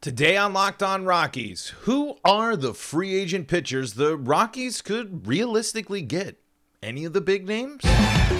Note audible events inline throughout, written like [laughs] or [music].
Today on Locked On Rockies, who are the free agent pitchers the Rockies could realistically get? Any of the big names?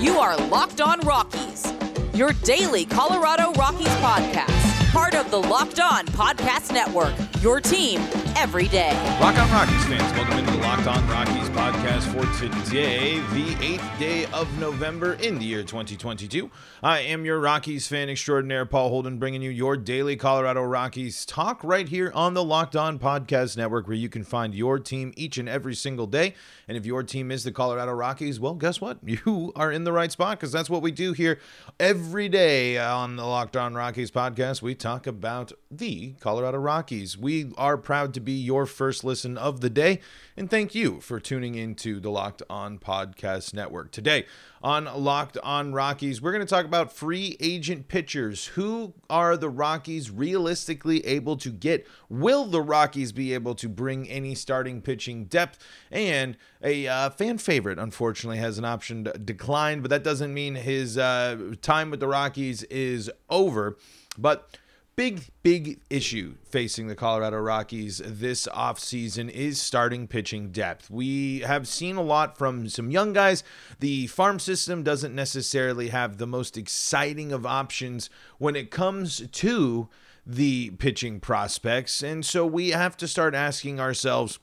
You are Locked On Rockies, your daily Colorado Rockies podcast, part of the Locked On Podcast Network, your team every day. Rock on Rockies fans, welcome into the Locked On Rockies podcast for today, the 8th day of November in the year 2022. I am your Rockies fan extraordinaire, Paul Holden, bringing you your daily Colorado Rockies talk right here on the Locked On Podcast Network, where you can find your team each and every single day. And if your team is the Colorado Rockies, well, guess what? [laughs] You are in the right spot because that's what we do here every day on the Locked On Rockies podcast. We talk about the Colorado Rockies. We are proud to be your first listen of the day. And thank you for tuning into the Locked On Podcast Network. Today on Locked On Rockies, we're going to talk about free agent pitchers. Who are the Rockies realistically able to get? Will the Rockies be able to bring any starting pitching depth? And a uh, fan favorite, unfortunately, has an option to decline, but that doesn't mean his uh, time with the Rockies is over. But big big issue facing the Colorado Rockies this offseason is starting pitching depth. We have seen a lot from some young guys. The farm system doesn't necessarily have the most exciting of options when it comes to the pitching prospects. And so we have to start asking ourselves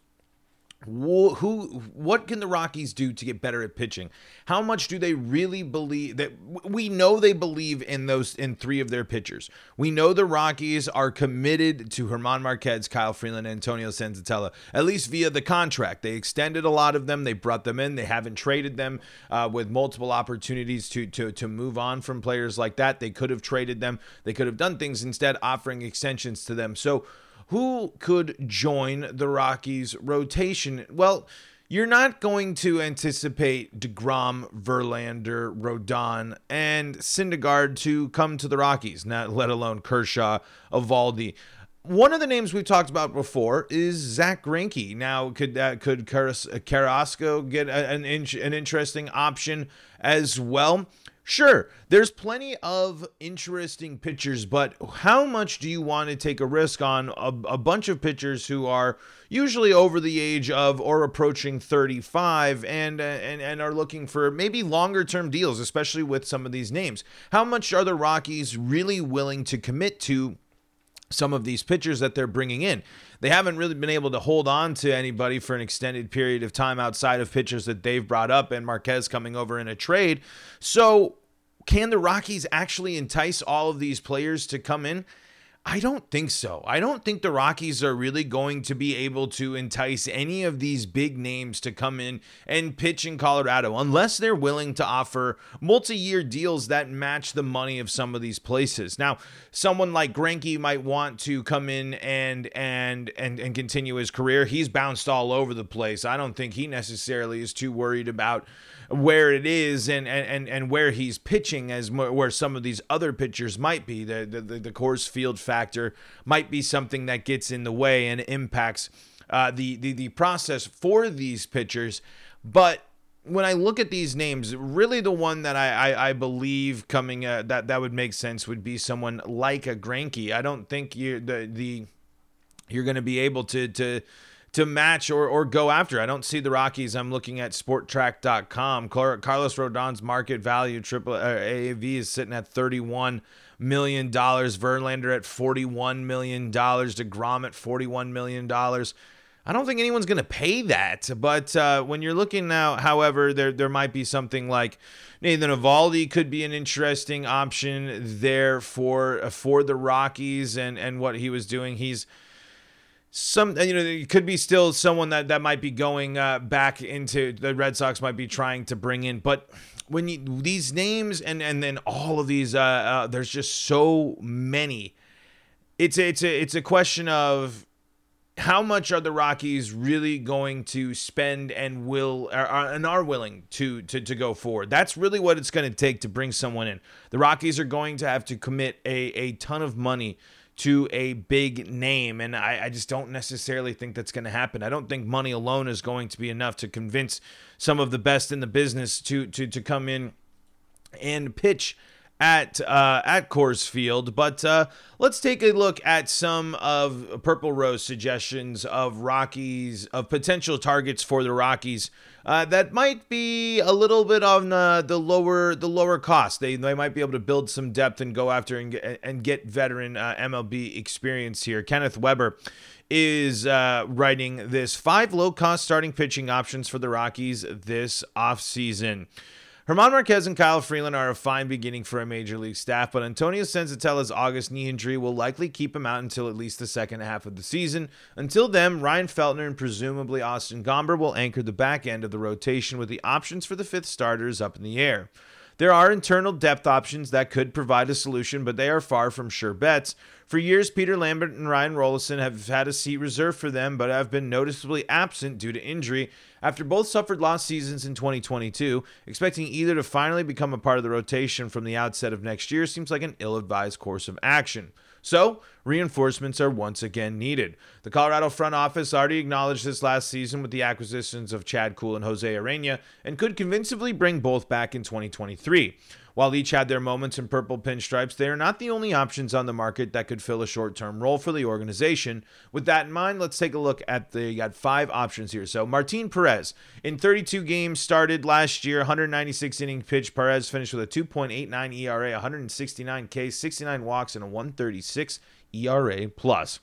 who what can the Rockies do to get better at pitching? How much do they really believe that we know they believe in those in three of their pitchers. We know the Rockies are committed to German Marquez, Kyle Freeland, Antonio Senzatela, at least via the contract. They extended a lot of them. They brought them in. They haven't traded them uh, with multiple opportunities to to to move on from players like that. They could have traded them. They could have done things instead, offering extensions to them. So who could join the Rockies rotation? Well, you're not going to anticipate DeGrom, Verlander, Rodon, and Syndergaard to come to the Rockies, not let alone Kershaw, Eovaldi. One of the names we've talked about before is Zach Greinke. Now, could uh, could Carrasco get an an interesting option as well? Sure, there's plenty of interesting pitchers, but how much do you want to take a risk on a, a, bunch of pitchers who are usually over the age of or approaching 35 and, uh, and, and are looking for maybe longer term deals, especially with some of these names? How much are the Rockies really willing to commit to some of these pitchers that they're bringing in? They haven't really been able to hold on to anybody for an extended period of time outside of pitchers that they've brought up and Marquez coming over in a trade. So, can the Rockies actually entice all of these players to come in? I don't think so. I don't think the Rockies are really going to be able to entice any of these big names to come in and pitch in Colorado unless they're willing to offer multi year deals that match the money of some of these places. Now, someone like Greinke might want to come in and and and and continue his career. He's bounced all over the place. I don't think he necessarily is too worried about where it is and and and where he's pitching as where some of these other pitchers might be. The the the Coors Field factor might be something that gets in the way and impacts uh, the the the process for these pitchers, but when I look at these names, really the one that I I, I believe coming uh, that that would make sense would be someone like a Greinke. I don't think you the the you're going to be able to to to match or, or go after. I don't see the Rockies. I'm looking at spotrac.com. Carlos Rodon's market value, triple uh, AAV, is sitting at 31 million dollars. Verlander at 41 million dollars. Degrom at 41 million dollars. I don't think anyone's going to pay that. But uh, when you're looking now, however, there there might be something like Nathan Eovaldi could be an interesting option there for for the Rockies and and what he was doing. He's some you know it could be still someone that that might be going uh, back into the Red Sox might be trying to bring in, but when you these names and and then all of these uh, uh, there's just so many. It's a, it's a it's a question of how much are the Rockies really going to spend and will are, and are willing to, to to go forward? That's really what it's going to take to bring someone in. The Rockies are going to have to commit a, a ton of money to a big name. And I, I just don't necessarily think that's going to happen. I don't think money alone is going to be enough to convince some of the best in the business to to to come in and pitch at uh, at Coors Field. But uh, let's take a look at some of Purple Row's suggestions of Rockies of potential targets for the Rockies uh, that might be a little bit on uh, the lower the lower cost. They they might be able to build some depth and go after and get, and get veteran uh, MLB experience here. Kenneth Weber is uh, writing this five low cost starting pitching options for the Rockies this offseason. German Marquez and Kyle Freeland are a fine beginning for a major league staff, but Antonio Senzatela's August knee injury will likely keep him out until at least the second half of the season. Until then, Ryan Feltner and presumably Austin Gomber will anchor the back end of the rotation with the options for the fifth starters up in the air. There are internal depth options that could provide a solution, but they are far from sure bets. For years, Peter Lambert and Ryan Rolison have had a seat reserved for them, but have been noticeably absent due to injury after both suffered lost seasons in 2022. Expecting either to finally become a part of the rotation from the outset of next year seems like an ill advised course of action. So, reinforcements are once again needed. The Colorado front office already acknowledged this last season with the acquisitions of Chad Kuhl and Jose Urena and could convincingly bring both back in 2023. While each had their moments in purple pinstripes, they are not the only options on the market that could fill a short term role for the organization. With that in mind, let's take a look at the you got five options here. So, Martin Perez, in 32 games started last year, 196 inning pitch. Perez finished with a 2.89 ERA, 169 Ks, 69 walks, and a 136 ERA plus.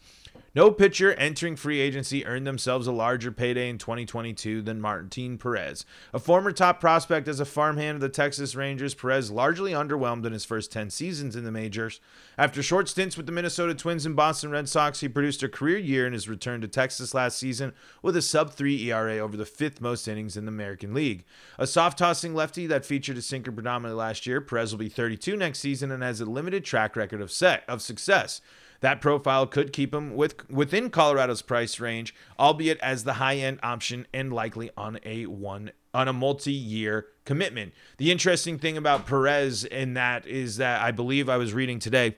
No pitcher entering free agency earned themselves a larger payday in 2022 than Martin Perez. A former top prospect as a farmhand of the Texas Rangers, Perez largely underwhelmed in his first 10 seasons in the majors. After short stints with the Minnesota Twins and Boston Red Sox, he produced a career year in his return to Texas last season with a sub 3 ERA over the fifth most innings in the American League. A soft tossing lefty that featured a sinker predominantly last year, Perez will be 32 next season and has a limited track record of set of success. That profile could keep him with within Colorado's price range, albeit as the high end option and likely on a one on a multi-year commitment. The interesting thing about Perez in that is that I believe I was reading today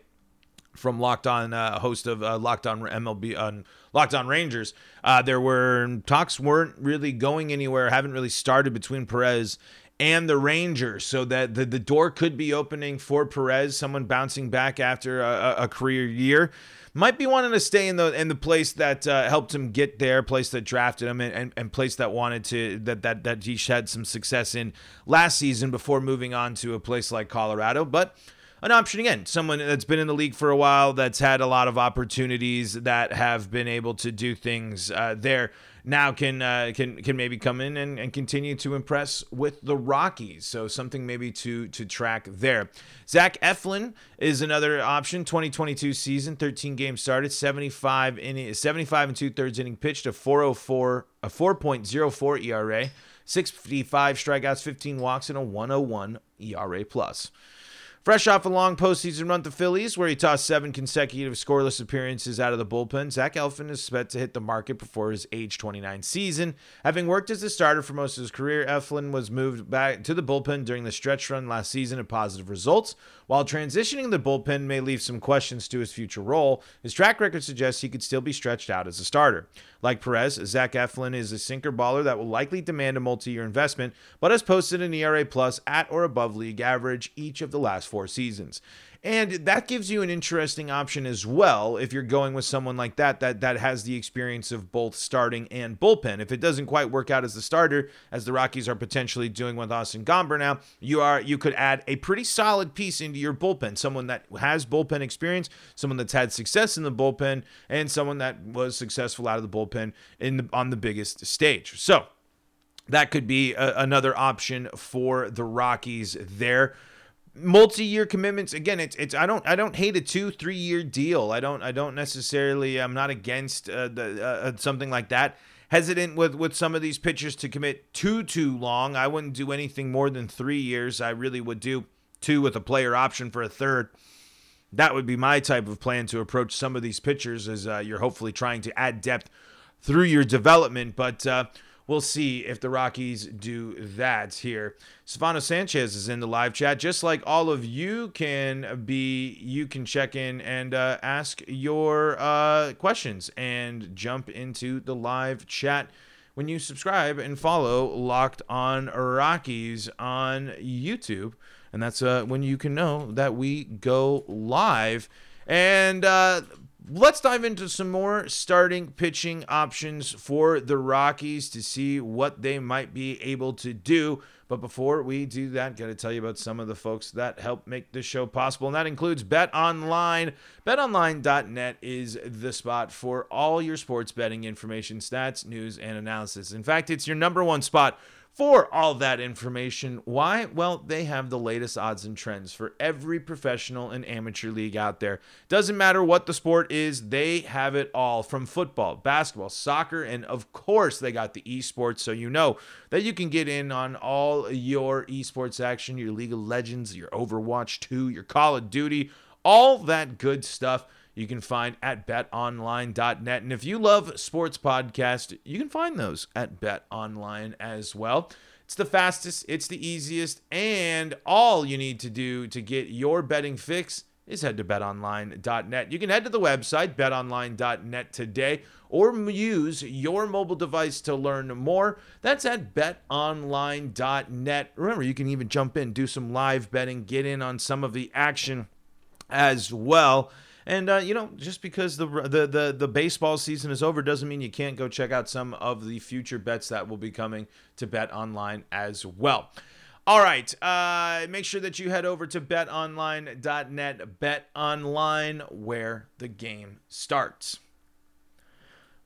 from Locked On, uh, host of uh, Locked On MLB on Locked On Rangers. Uh, there were talks weren't really going anywhere, haven't really started between Perez and the Rangers, so that the, the door could be opening for Perez, someone bouncing back after a, a career year. Might be wanting to stay in the in the place that uh, helped him get there, place that drafted him, and, and, and place that wanted to that that that he had some success in last season before moving on to a place like Colorado. But an option again. Someone that's been in the league for a while, that's had a lot of opportunities, that have been able to do things uh, there now can uh, can can maybe come in and, and continue to impress with the Rockies. So something maybe to to track there. Zach Eflin is another option. 2022 season, 13 games started, 75 in 75 and two thirds inning pitched, a 404 a 4.04 ERA, 655 strikeouts, 15 walks, and a 101 ERA plus. Fresh off a long postseason run to Phillies, where he tossed seven consecutive scoreless appearances out of the bullpen, Zach Eflin is set to hit the market before his age 29 season. Having worked as a starter for most of his career, Eflin was moved back to the bullpen during the stretch run last season of positive results. While transitioning the bullpen may leave some questions to his future role, his track record suggests he could still be stretched out as a starter. Like Perez, Zach Eflin is a sinker baller that will likely demand a multi-year investment, but has posted an ERA plus at or above league average each of the last four seasons. And that gives you an interesting option as well if you're going with someone like that that that has the experience of both starting and bullpen. If it doesn't quite work out as the starter, as the Rockies are potentially doing with Austin Gomber now, you are you could add a pretty solid piece into your bullpen, someone that has bullpen experience, someone that's had success in the bullpen, and someone that was successful out of the bullpen in the, on the biggest stage. So that could be a, another option for the Rockies there multi-year commitments again it's it's i don't i don't hate a two three year deal. I don't i don't necessarily i'm not against uh, the, uh, uh, something like that. Hesitant with with some of these pitchers to commit too too long. I wouldn't do anything more than three years. I really would do two with a player option for a third. That would be my type of plan to approach some of these pitchers as uh, you're hopefully trying to add depth through your development. But uh, we'll see if the Rockies do that here. Stefano Sanchez is in the live chat. Just like all of you can be, you can check in and uh, ask your uh, questions and jump into the live chat when you subscribe and follow Locked on Rockies on YouTube. and that's uh, when you can know that we go live. And uh, let's dive into some more starting pitching options for the Rockies to see what they might be able to do. But before we do that, got to tell you about some of the folks that help make this show possible, and that includes Bet Online. BetOnline.net is the spot for all your sports betting information, stats, news, and analysis. In fact, it's your number one spot for all that information. Why? Well, they have the latest odds and trends for every professional and amateur league out there. Doesn't matter what the sport is, they have it all from football, basketball, soccer, and of course, they got the esports. So you know that you can get in on all your esports action, your League of Legends, your Overwatch 2, your Call of Duty, all that good stuff you can find at betonline.net. And if you love sports podcasts, you can find those at betonline as well. It's the fastest, it's the easiest, and all you need to do to get your betting fix is head to betonline.net. You can head to the website betonline.net today or use your mobile device to learn more. That's at betonline.net. Remember, you can even jump in, do some live betting, get in on some of the action as well. And uh, you know, just because the, the the the baseball season is over doesn't mean you can't go check out some of the future bets that will be coming to Bet Online as well. All right, uh, make sure that you head over to betonline.net. Bet Online, where the game starts.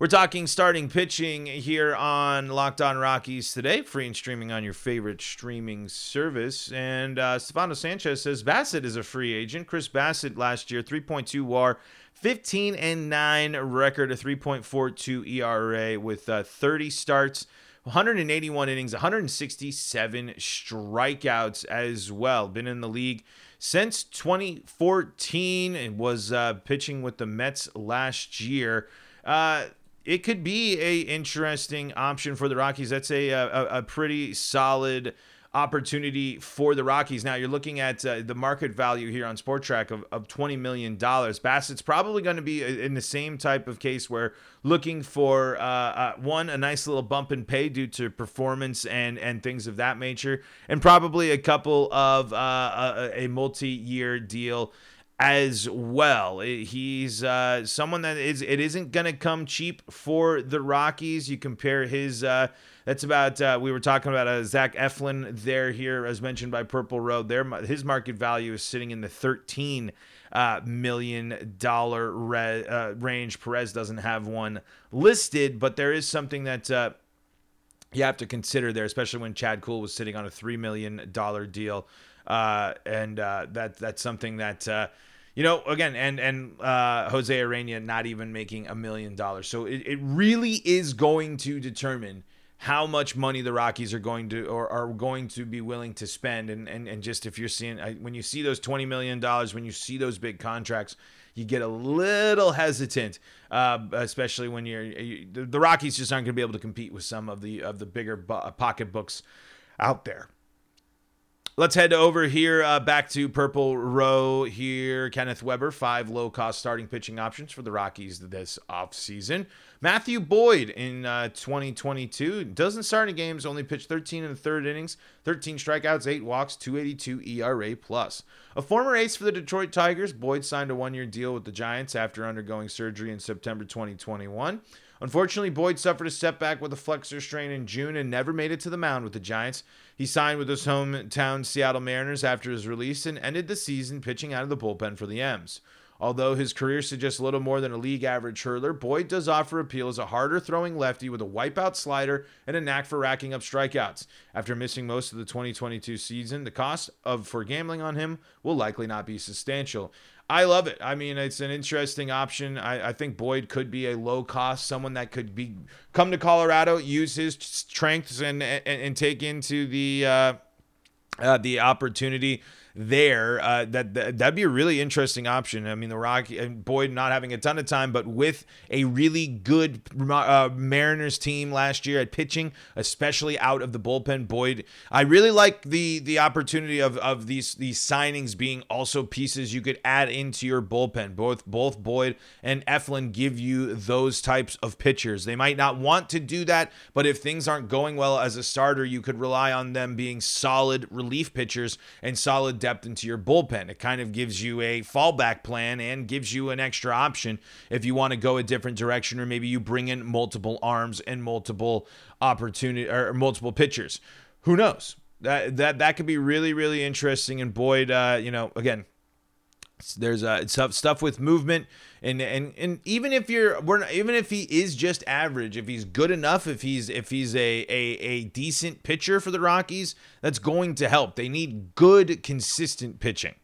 We're talking starting pitching here on Locked On Rockies today, free and streaming on your favorite streaming service. And uh, Stefano Sanchez says Bassitt is a free agent. Chris Bassitt last year, 3.2 WAR, 15 and 9 record, a 3.42 ERA with uh, 30 starts. 181 innings, 167 strikeouts as well. Been in the league since 2014 and was uh, pitching with the Mets last year. Uh, it could be a interesting option for the Rockies. That's a a, a pretty solid opportunity for the Rockies. Now you're looking at uh, the market value here on Spotrac of, of $20 million. Bassitt's probably going to be in the same type of case where looking for uh, uh, one, a nice little bump in pay due to performance and, and things of that nature, and probably a couple of uh, a, a multi-year deal as well. He's uh, someone that is it isn't going to come cheap for the Rockies. You compare his uh, that's about uh, we were talking about uh, Zach Eflin there here as mentioned by Purple Row. There his market value is sitting in the 13 uh, million dollar re- uh, range. Perez doesn't have one listed, but there is something that uh, you have to consider there, especially when Chad Kuhl was sitting on a three million dollar deal, uh, and uh, that that's something that uh, you know, again, and and uh, Jose Urena not even making a million dollars. So it, it really is going to determine how much money the Rockies are going to or are going to be willing to spend. And and, and just if you're seeing when you see those twenty million dollars, when you see those big contracts, you get a little hesitant, uh, especially when you're you, the Rockies just aren't going to be able to compete with some of the of the bigger pocketbooks out there. Let's head over here uh, back to Purple Row here. Kenneth Weber, five low cost starting pitching options for the Rockies this offseason. Matthew Boyd in uh, 2022 doesn't start in games, only pitched 13 in the third innings, 13 strikeouts, 8 walks, 282 ERA plus. A former ace for the Detroit Tigers, Boyd signed a one year deal with the Giants after undergoing surgery in September 2021. Unfortunately, Boyd suffered a setback with a flexor strain in June and never made it to the mound with the Giants. He signed with his hometown Seattle Mariners after his release and ended the season pitching out of the bullpen for the M's. Although his career suggests little more than a league average hurler, Boyd does offer appeal as a harder throwing lefty with a wipeout slider and a knack for racking up strikeouts. After missing most of the 2022 season, the cost of for gambling on him will likely not be substantial. I love it. I mean, it's an interesting option. I, I, think Boyd could be a low cost, someone that could be come to Colorado, use his strengths, and and, and take into the uh, uh, the opportunity there, uh, that, that that'd be a really interesting option. I mean, the Rock and Boyd not having a ton of time, but with a really good uh, Mariners team last year at pitching, especially out of the bullpen. Boyd, I really like the the opportunity of of these these signings being also pieces you could add into your bullpen. Both both Boyd and Eflin give you those types of pitchers. They might not want to do that, but if things aren't going well as a starter, you could rely on them being solid relief pitchers and solid depth into your bullpen. It kind of gives you a fallback plan and gives you an extra option if you want to go a different direction or maybe you bring in multiple arms and multiple opportunity or multiple pitchers. Who knows? That that that could be really really interesting. And Boyd, uh, you know, again, there's uh stuff stuff with movement and and and even if you're we're not, even if he is just average if he's good enough if he's if he's a, a a decent pitcher for the Rockies that's going to help. They need good consistent pitching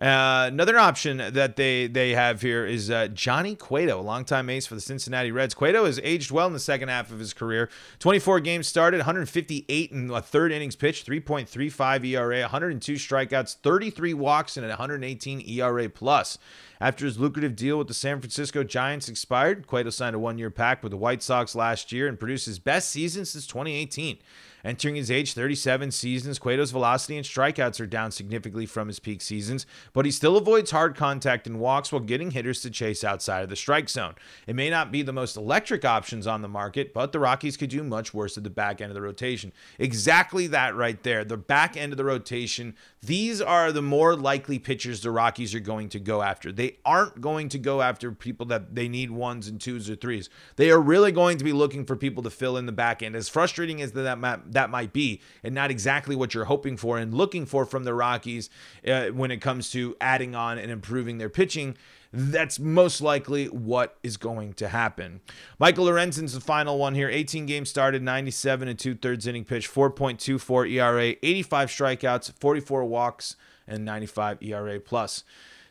uh, another option that they they have here is uh, Johnny Cueto, a longtime ace for the Cincinnati Reds. Cueto has aged well in the second half of his career. 24 games started, 158 in a third innings pitch, 3.35 ERA, 102 strikeouts, 33 walks, and 118 ERA plus. After his lucrative deal with the San Francisco Giants expired, Cueto signed a one-year pact with the White Sox last year and produced his best season since 2018. Entering his age 37 seasons, Cueto's velocity and strikeouts are down significantly from his peak seasons, but he still avoids hard contact and walks while getting hitters to chase outside of the strike zone. It may not be the most electric options on the market, but the Rockies could do much worse at the back end of the rotation. Exactly that right there. The back end of the rotation, these are the more likely pitchers the Rockies are going to go after. They aren't going to go after people that they need ones and twos or threes. They are really going to be looking for people to fill in the back end. As frustrating as that that might be, and not exactly what you're hoping for and looking for from the Rockies uh, when it comes to adding on and improving their pitching that's most likely what is going to happen. Michael Lorenzen's the final one here. 18 games started, 97 and two thirds inning pitch, 4.24 ERA, 85 strikeouts, 44 walks, and 95 ERA plus.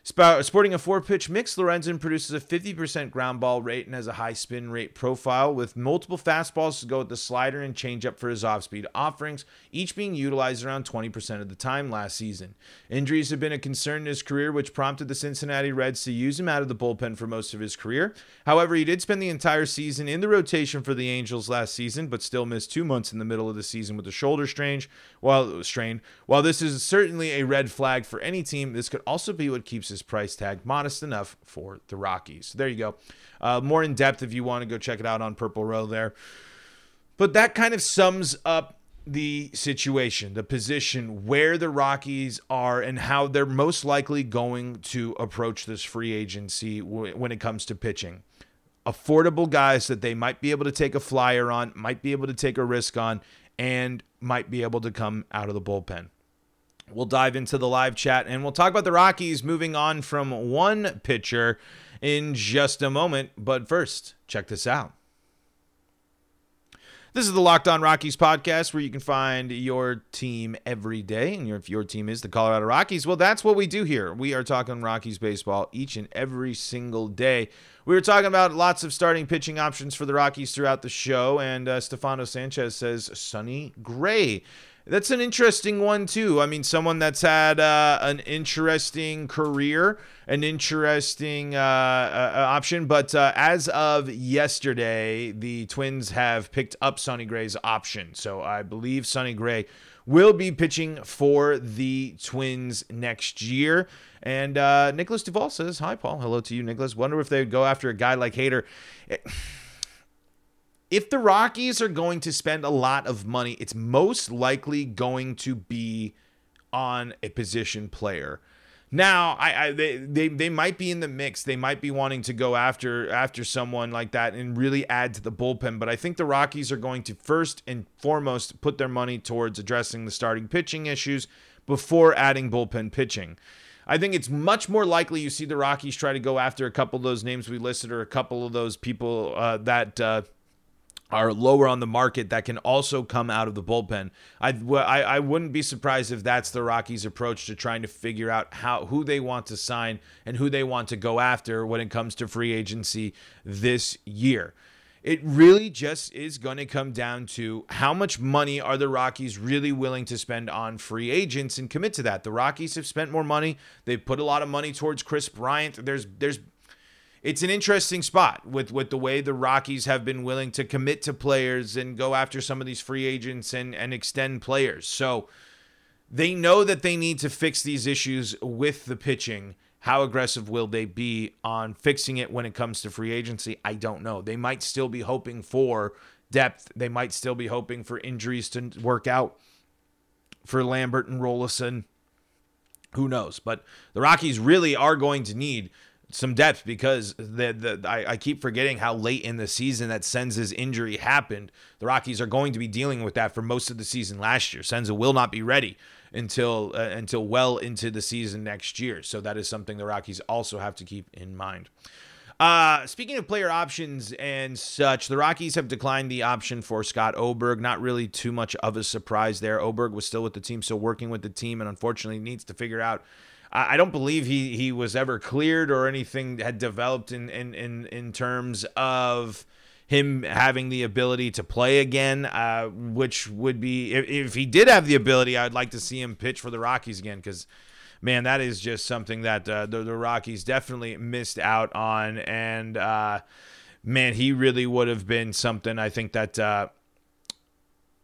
Sporting a four pitch mix, Lorenzen produces a 50% ground ball rate and has a high spin rate profile with multiple fastballs to go with the slider and changeup for his off speed offerings, each being utilized around 20% of the time last season. Injuries have been a concern in his career, which prompted the Cincinnati Reds to use him out of the bullpen for most of his career. However, he did spend the entire season in the rotation for the Angels last season, but still missed two months in the middle of the season with a shoulder strain. While, strain. While this is certainly a red flag for any team, this could also be what keeps his his price tag modest enough for the Rockies. There you go. Uh, more in depth if you want to go check it out on Purple Row there. But that kind of sums up the situation, the position where the Rockies are, and how they're most likely going to approach this free agency when it comes to pitching. Affordable guys that they might be able to take a flyer on, might be able to take a risk on, and might be able to come out of the bullpen. We'll dive into the live chat and we'll talk about the Rockies moving on from one pitcher in just a moment. But first, check this out. This is the Locked On Rockies podcast where you can find your team every day. And if your team is the Colorado Rockies, well, that's what we do here. We are talking Rockies baseball each and every single day. We were talking about lots of starting pitching options for the Rockies throughout the show. And uh, Stefano Sanchez says Sonny Gray that's an interesting one too. I mean, someone that's had uh, an interesting career, an interesting uh, uh, option. But uh, as of yesterday, the Twins have picked up Sonny Gray's option. So I believe Sonny Gray will be pitching for the Twins next year. And uh, Nicholas Duval says, "Hi, Paul. Hello to you, Nicholas. Wonder if they would go after a guy like Hader." If the Rockies are going to spend a lot of money, it's most likely going to be on a position player. Now, I, I they, they they might be in the mix. They might be wanting to go after after someone like that and really add to the bullpen. But I think the Rockies are going to first and foremost put their money towards addressing the starting pitching issues before adding bullpen pitching. I think it's much more likely you see the Rockies try to go after a couple of those names we listed or a couple of those people uh, that. Uh, are lower on the market that can also come out of the bullpen. I, I, I wouldn't be surprised if that's the Rockies' approach to trying to figure out how who they want to sign and who they want to go after when it comes to free agency this year. it really just is going to come down to how much money are the Rockies really willing to spend on free agents and commit to that. The Rockies have spent more money. They've put a lot of money towards Kris Bryant. There's there's it's an interesting spot with with the way the Rockies have been willing to commit to players and go after some of these free agents and and extend players. So they know that they need to fix these issues with the pitching how aggressive will they be on fixing it when it comes to free agency? I don't know. They might still be hoping for depth. They might still be hoping for injuries to work out for Lambert and Rolison. Who knows? But the Rockies really are going to need some depth because the, the I, I, keep forgetting how late in the season that Senza's injury happened. The Rockies are going to be dealing with that for most of the season last year. Senza will not be ready until uh, until well into the season next year. So that is something the Rockies also have to keep in mind. Uh, speaking of player options and such, the Rockies have declined the option for Scott Oberg. Not really too much of a surprise there. Oberg was still with the team, still working with the team, and unfortunately needs to figure out. I don't believe he he was ever cleared or anything had developed in in in, in terms of him having the ability to play again, uh, which would be if, if, he did have the ability, I'd like to see him pitch for the Rockies again because. Man, that is just something that uh, the, the, Rockies definitely missed out on, and uh, man, he really would have been something. I think that uh,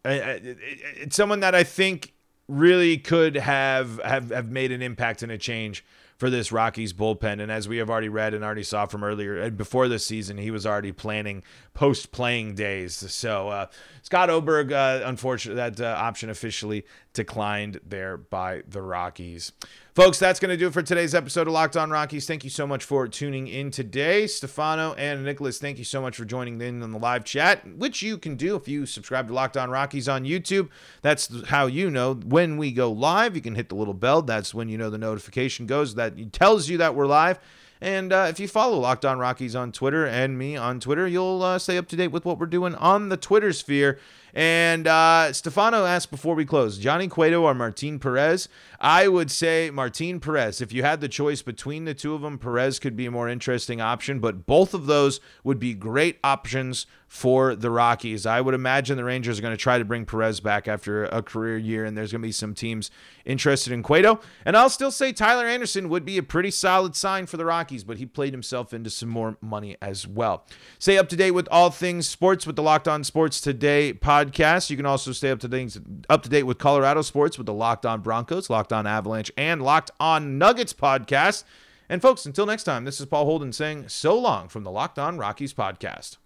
it's someone that I think really could have have have made an impact and a change for this Rockies bullpen. And as we have already read and already saw from earlier, uh, before this season, he was already planning post playing days. So uh, Scott Oberg, uh, unfortunately, that uh, option officially declined there by the Rockies. Folks, that's going to do it for today's episode of Locked On Rockies. Thank you so much for tuning in today. Stefano and Nicholas, thank you so much for joining in on the live chat, which you can do if you subscribe to Locked On Rockies on YouTube. That's how you know when we go live. You can hit the little bell. That's when you know the notification goes. That tells you that we're live. And uh, if you follow Locked On Rockies on Twitter and me on Twitter, you'll uh, stay up to date with what we're doing on the Twitter sphere. And uh, Stefano asked before we close Johnny Cueto or Martin Perez? I would say Martin Perez. If you had the choice between the two of them, Perez could be a more interesting option, but both of those would be great options for the Rockies. I would imagine the Rangers are going to try to bring Perez back after a career year, and there's going to be some teams interested in Cueto. And I'll still say Tyler Anderson would be a pretty solid sign for the Rockies, but he played himself into some more money as well. Stay up to date with all things sports with the Locked On Sports Today podcast. You can also stay up to date, up to date with Colorado sports with the Locked On Broncos, Locked On Avalanche, and Locked On Nuggets podcast. And folks, until next time, this is Paul Holden saying so long from the Locked On Rockies podcast.